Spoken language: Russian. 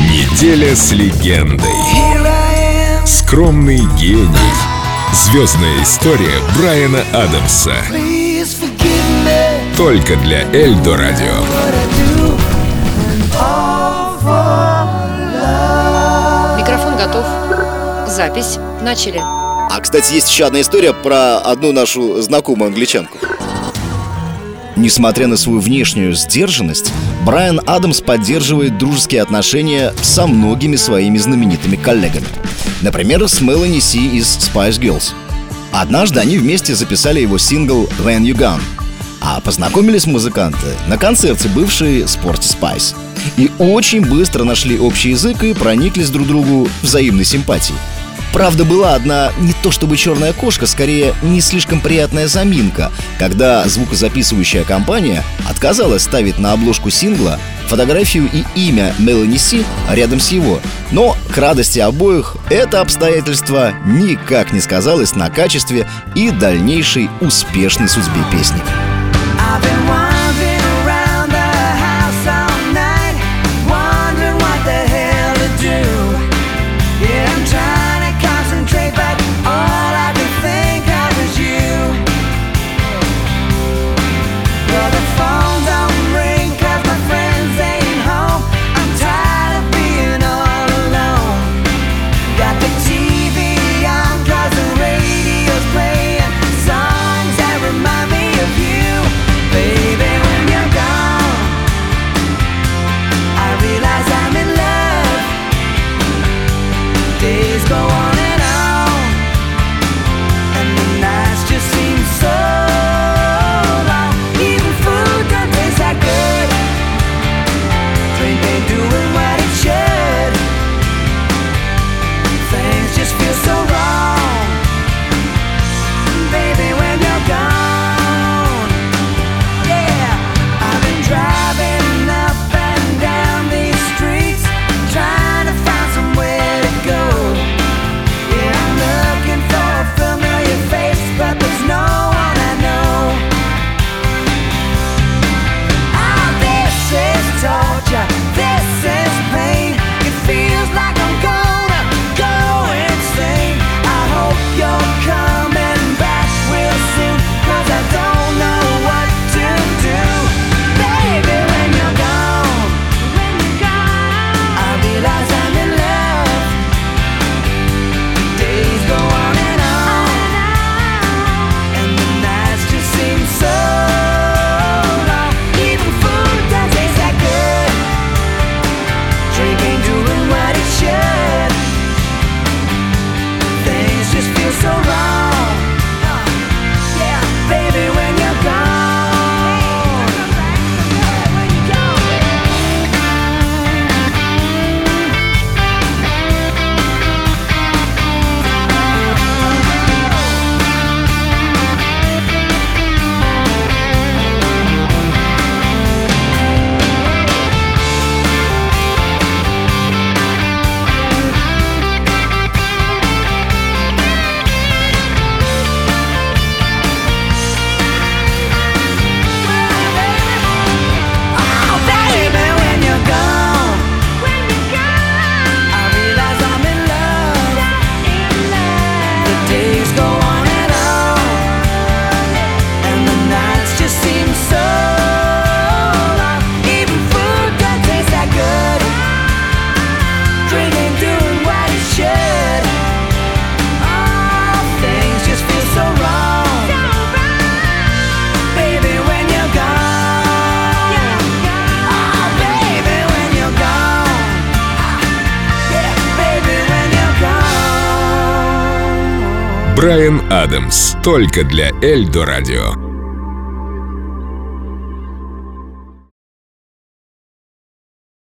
Неделя с легендой. Скромный гений. Звездная история Брайана Адамса. Только для Эльдо Радио. Микрофон готов. Запись. Начали. А, кстати, есть еще одна история про одну нашу знакомую англичанку. Несмотря на свою внешнюю сдержанность, Брайан Адамс поддерживает дружеские отношения со многими своими знаменитыми коллегами. Например, с Мелани Си из Spice Girls. Однажды они вместе записали его сингл «When You Gone», а познакомились музыканты на концерте бывшей Sporty Spice. И очень быстро нашли общий язык и прониклись друг другу взаимной симпатией. Правда, была одна не то чтобы черная кошка, скорее не слишком приятная заминка, когда звукозаписывающая компания отказалась ставить на обложку сингла фотографию и имя Мелани Си рядом с его. Но, к радости обоих, это обстоятельство никак не сказалось на качестве и дальнейшей успешной судьбе песни. I've been go on. Брайан Адамс. Только для Эльдо Радио.